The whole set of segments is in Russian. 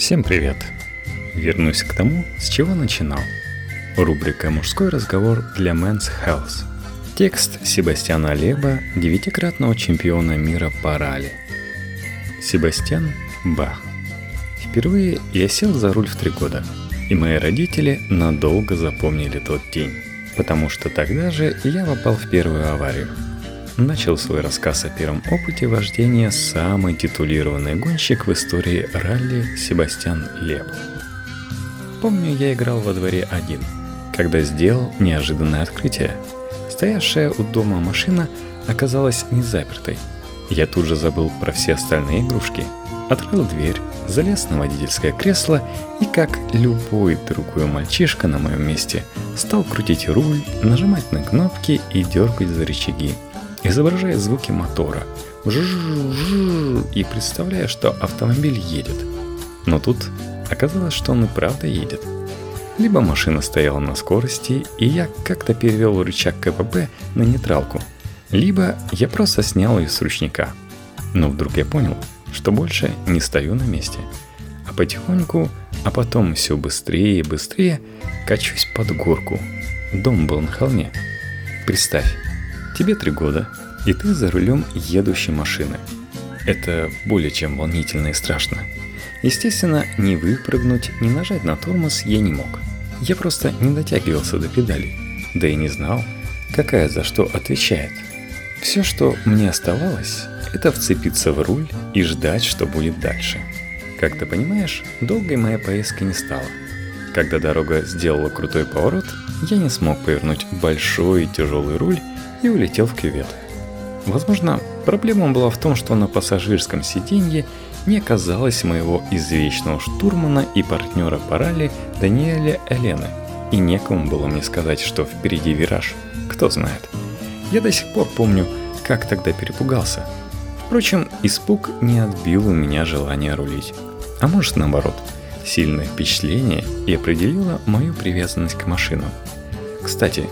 Всем привет! Вернусь к тому, с чего начинал. Рубрика «Мужской разговор для Men's Health». Текст Себастьяна Леба, девятикратного чемпиона мира по ралли. Себастьян Бах. Впервые я сел за руль в три года, и мои родители надолго запомнили тот день, потому что тогда же я попал в первую аварию – начал свой рассказ о первом опыте вождения самый титулированный гонщик в истории ралли Себастьян Леб. Помню, я играл во дворе один, когда сделал неожиданное открытие. Стоявшая у дома машина оказалась не запертой. Я тут же забыл про все остальные игрушки, открыл дверь, залез на водительское кресло и, как любой другой мальчишка на моем месте, стал крутить руль, нажимать на кнопки и дергать за рычаги – изображая звуки мотора, и представляя, что автомобиль едет. Но тут оказалось, что он и правда едет. Либо машина стояла на скорости, и я как-то перевел рычаг КПП на нейтралку, либо я просто снял ее с ручника. Но вдруг я понял, что больше не стою на месте, а потихоньку, а потом все быстрее и быстрее качусь под горку. Дом был на холме. Представь, Тебе три года, и ты за рулем едущей машины. Это более чем волнительно и страшно. Естественно, не выпрыгнуть, не нажать на тормоз я не мог. Я просто не дотягивался до педали, да и не знал, какая за что отвечает. Все, что мне оставалось, это вцепиться в руль и ждать, что будет дальше. Как ты понимаешь, долгой моя поездка не стала. Когда дорога сделала крутой поворот, я не смог повернуть большой и тяжелый руль и улетел в кювет. Возможно, проблема была в том, что на пассажирском сиденье не оказалось моего извечного штурмана и партнера по ралли Даниэля Элены, и некому было мне сказать, что впереди вираж. Кто знает. Я до сих пор помню, как тогда перепугался. Впрочем, испуг не отбил у меня желание рулить. А может наоборот, сильное впечатление и определило мою привязанность к машинам. Кстати,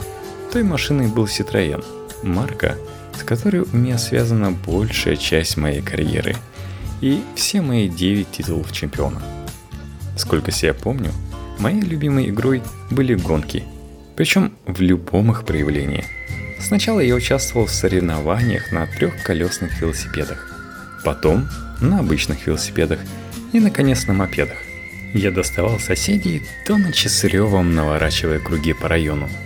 той машиной был Citroën – марка, с которой у меня связана большая часть моей карьеры и все мои 9 титулов чемпиона. Сколько себя помню, моей любимой игрой были гонки, причем в любом их проявлении. Сначала я участвовал в соревнованиях на трехколесных велосипедах, потом на обычных велосипедах и, наконец, на мопедах. Я доставал соседей, тонучи с ревом наворачивая круги по району –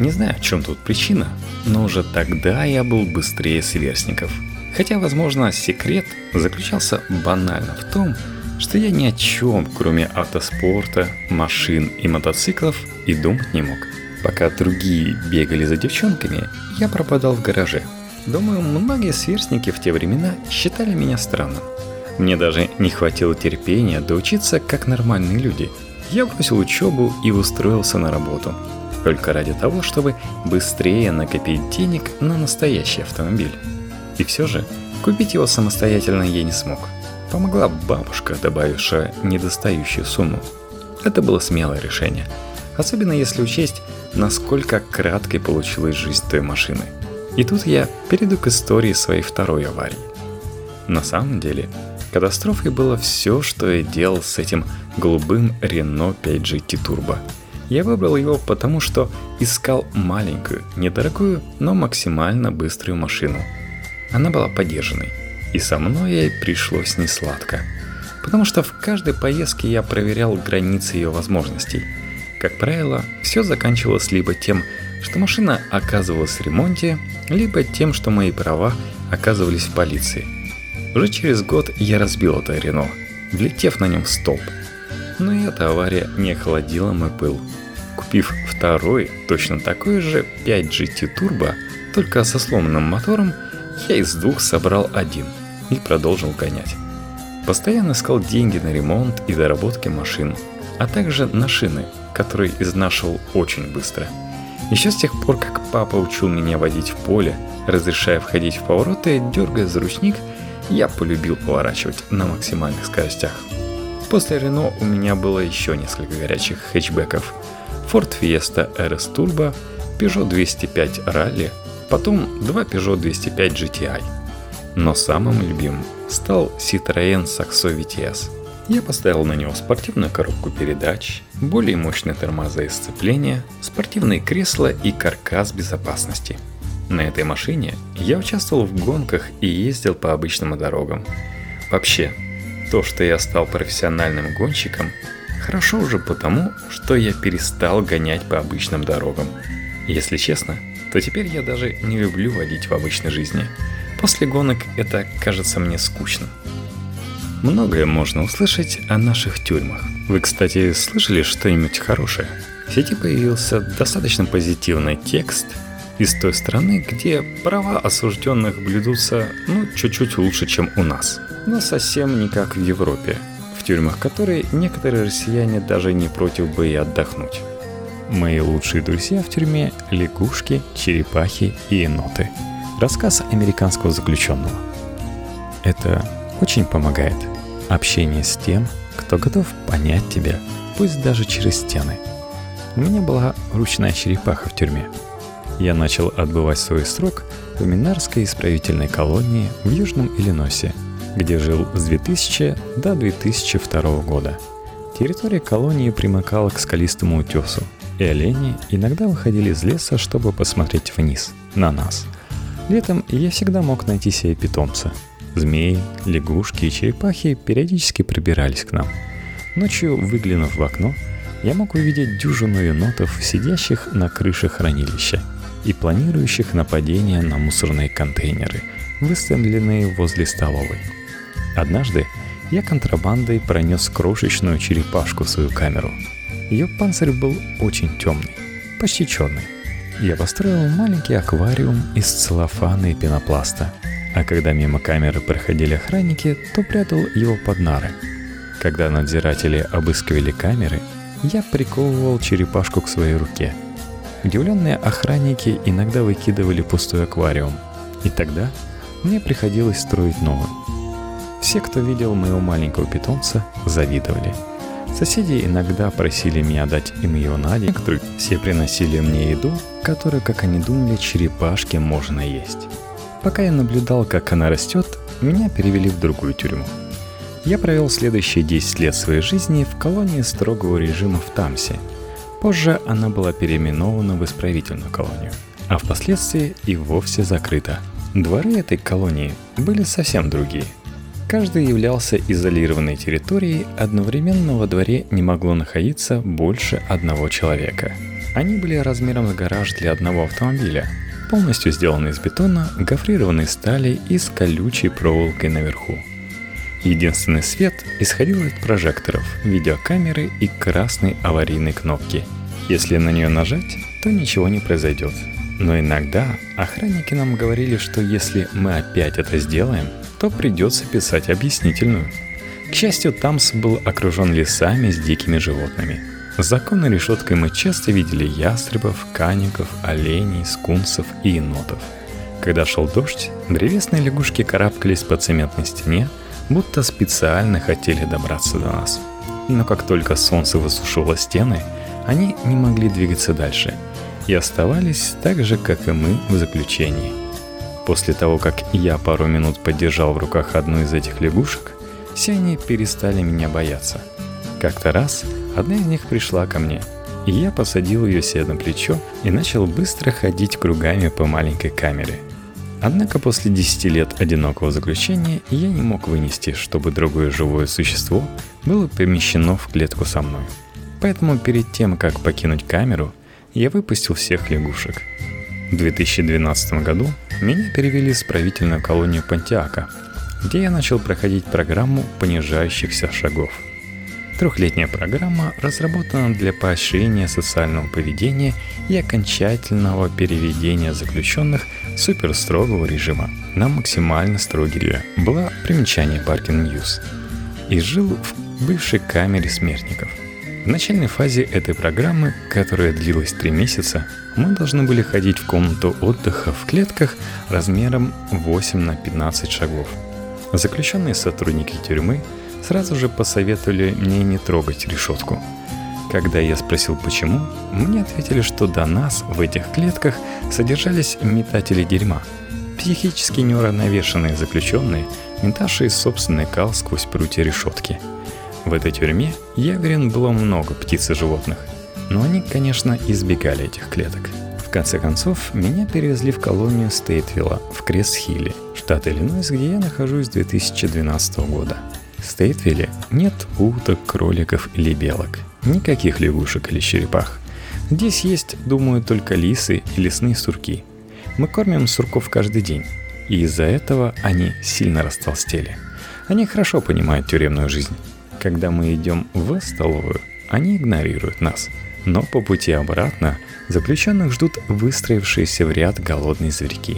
не знаю, в чем тут причина, но уже тогда я был быстрее сверстников. Хотя, возможно, секрет заключался банально в том, что я ни о чем, кроме автоспорта, машин и мотоциклов, и думать не мог. Пока другие бегали за девчонками, я пропадал в гараже. Думаю, многие сверстники в те времена считали меня странным. Мне даже не хватило терпения доучиться как нормальные люди. Я бросил учебу и устроился на работу – только ради того, чтобы быстрее накопить денег на настоящий автомобиль. И все же, купить его самостоятельно я не смог. Помогла бабушка, добавившая недостающую сумму. Это было смелое решение, особенно если учесть, насколько краткой получилась жизнь той машины. И тут я перейду к истории своей второй аварии. На самом деле, катастрофой было все, что я делал с этим голубым Renault 5 GT Turbo – я выбрал его потому, что искал маленькую, недорогую, но максимально быструю машину. Она была подержанной, и со мной ей пришлось не сладко. Потому что в каждой поездке я проверял границы ее возможностей. Как правило, все заканчивалось либо тем, что машина оказывалась в ремонте, либо тем, что мои права оказывались в полиции. Уже через год я разбил это Рено, влетев на нем в столб. Но и эта авария не охладила мой пыл – Купив второй, точно такой же 5 GT Turbo, только со сломанным мотором, я из двух собрал один и продолжил гонять. Постоянно искал деньги на ремонт и доработки машин, а также на шины, которые изнашивал очень быстро. Еще с тех пор, как папа учил меня водить в поле, разрешая входить в повороты, дергая за ручник, я полюбил поворачивать на максимальных скоростях. После Рено у меня было еще несколько горячих хэтчбеков – Ford Fiesta RS Turbo, Peugeot 205 Rally, потом два Peugeot 205 GTI. Но самым любимым стал Citroën Saxo VTS. Я поставил на него спортивную коробку передач, более мощные тормоза и сцепления, спортивные кресла и каркас безопасности. На этой машине я участвовал в гонках и ездил по обычным дорогам. Вообще, то, что я стал профессиональным гонщиком, хорошо уже потому, что я перестал гонять по обычным дорогам. Если честно, то теперь я даже не люблю водить в обычной жизни. После гонок это кажется мне скучным. Многое можно услышать о наших тюрьмах. Вы, кстати, слышали что-нибудь хорошее? В сети появился достаточно позитивный текст из той страны, где права осужденных блюдутся, ну, чуть-чуть лучше, чем у нас. Но совсем не как в Европе, в тюрьмах которой некоторые россияне даже не против бы и отдохнуть. Мои лучшие друзья в тюрьме – лягушки, черепахи и еноты. Рассказ американского заключенного. Это очень помогает – Общение с тем, кто готов понять тебя, пусть даже через стены. У меня была ручная черепаха в тюрьме. Я начал отбывать свой срок в Минарской исправительной колонии в Южном Иллинойсе, где жил с 2000 до 2002 года. Территория колонии примыкала к скалистому утесу, и олени иногда выходили из леса, чтобы посмотреть вниз, на нас. Летом я всегда мог найти себе питомца – Змеи, лягушки и черепахи периодически прибирались к нам. Ночью, выглянув в окно, я мог увидеть дюжину енотов, сидящих на крыше хранилища и планирующих нападение на мусорные контейнеры, выставленные возле столовой. Однажды я контрабандой пронес крошечную черепашку в свою камеру. Ее панцирь был очень темный, почти черный. Я построил маленький аквариум из целлофана и пенопласта – а когда мимо камеры проходили охранники, то прятал его под нары. Когда надзиратели обыскивали камеры, я приковывал черепашку к своей руке. Удивленные охранники иногда выкидывали пустой аквариум, и тогда мне приходилось строить новый. Все, кто видел моего маленького питомца, завидовали. Соседи иногда просили меня дать им ее на день, некоторые все приносили мне еду, которую, как они думали, черепашке можно есть. Пока я наблюдал, как она растет, меня перевели в другую тюрьму. Я провел следующие 10 лет своей жизни в колонии строгого режима в Тамсе. Позже она была переименована в исправительную колонию, а впоследствии и вовсе закрыта. Дворы этой колонии были совсем другие. Каждый являлся изолированной территорией, одновременно во дворе не могло находиться больше одного человека. Они были размером с гараж для одного автомобиля, полностью сделан из бетона, гофрированной стали и с колючей проволокой наверху. Единственный свет исходил от прожекторов, видеокамеры и красной аварийной кнопки. Если на нее нажать, то ничего не произойдет. Но иногда охранники нам говорили, что если мы опять это сделаем, то придется писать объяснительную. К счастью, Тамс был окружен лесами с дикими животными – за законной решеткой мы часто видели ястребов, каников, оленей, скунсов и енотов. Когда шел дождь, древесные лягушки карабкались по цементной стене, будто специально хотели добраться до нас. Но как только солнце высушило стены, они не могли двигаться дальше и оставались так же, как и мы в заключении. После того, как я пару минут подержал в руках одну из этих лягушек, все они перестали меня бояться. Как-то раз Одна из них пришла ко мне, и я посадил ее себе на плечо и начал быстро ходить кругами по маленькой камере. Однако после 10 лет одинокого заключения я не мог вынести, чтобы другое живое существо было помещено в клетку со мной. Поэтому перед тем, как покинуть камеру, я выпустил всех лягушек. В 2012 году меня перевели в исправительную колонию Понтиака, где я начал проходить программу понижающихся шагов – Трехлетняя программа разработана для поощрения социального поведения и окончательного переведения заключенных суперстрогого режима на максимально строгий режим. Была примечание Паркин Ньюс. И жил в бывшей камере смертников. В начальной фазе этой программы, которая длилась три месяца, мы должны были ходить в комнату отдыха в клетках размером 8 на 15 шагов. Заключенные сотрудники тюрьмы – сразу же посоветовали мне не трогать решетку. Когда я спросил почему, мне ответили, что до нас в этих клетках содержались метатели дерьма. Психически неуравновешенные заключенные, метавшие собственный кал сквозь прутья решетки. В этой тюрьме, я уверен, было много птиц и животных. Но они, конечно, избегали этих клеток. В конце концов, меня перевезли в колонию Стейтвилла в Кресс-Хилле, штат Иллинойс, где я нахожусь с 2012 года. В Стейтвилле нет уток, кроликов или белок, никаких лягушек или черепах. Здесь есть, думаю, только лисы и лесные сурки. Мы кормим сурков каждый день, и из-за этого они сильно растолстели. Они хорошо понимают тюремную жизнь. Когда мы идем в столовую, они игнорируют нас. Но по пути обратно заключенных ждут выстроившиеся в ряд голодные зверьки.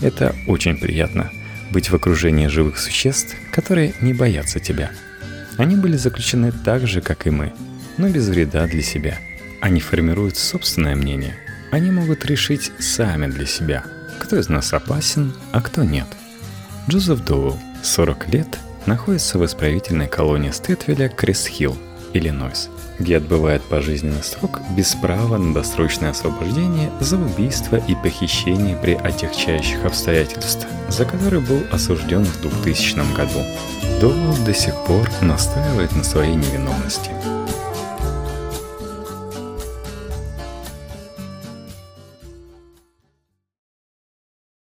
Это очень приятно – быть в окружении живых существ, которые не боятся тебя. Они были заключены так же, как и мы, но без вреда для себя. Они формируют собственное мнение. Они могут решить сами для себя, кто из нас опасен, а кто нет. Джозеф Доуэлл, 40 лет, находится в исправительной колонии Стэтвилля Крис-Хилл, Иллинойс, где отбывает пожизненный срок без права на досрочное освобождение за убийство и похищение при отягчающих обстоятельствах, за который был осужден в 2000 году. Доуэлл до сих пор настаивает на своей невиновности.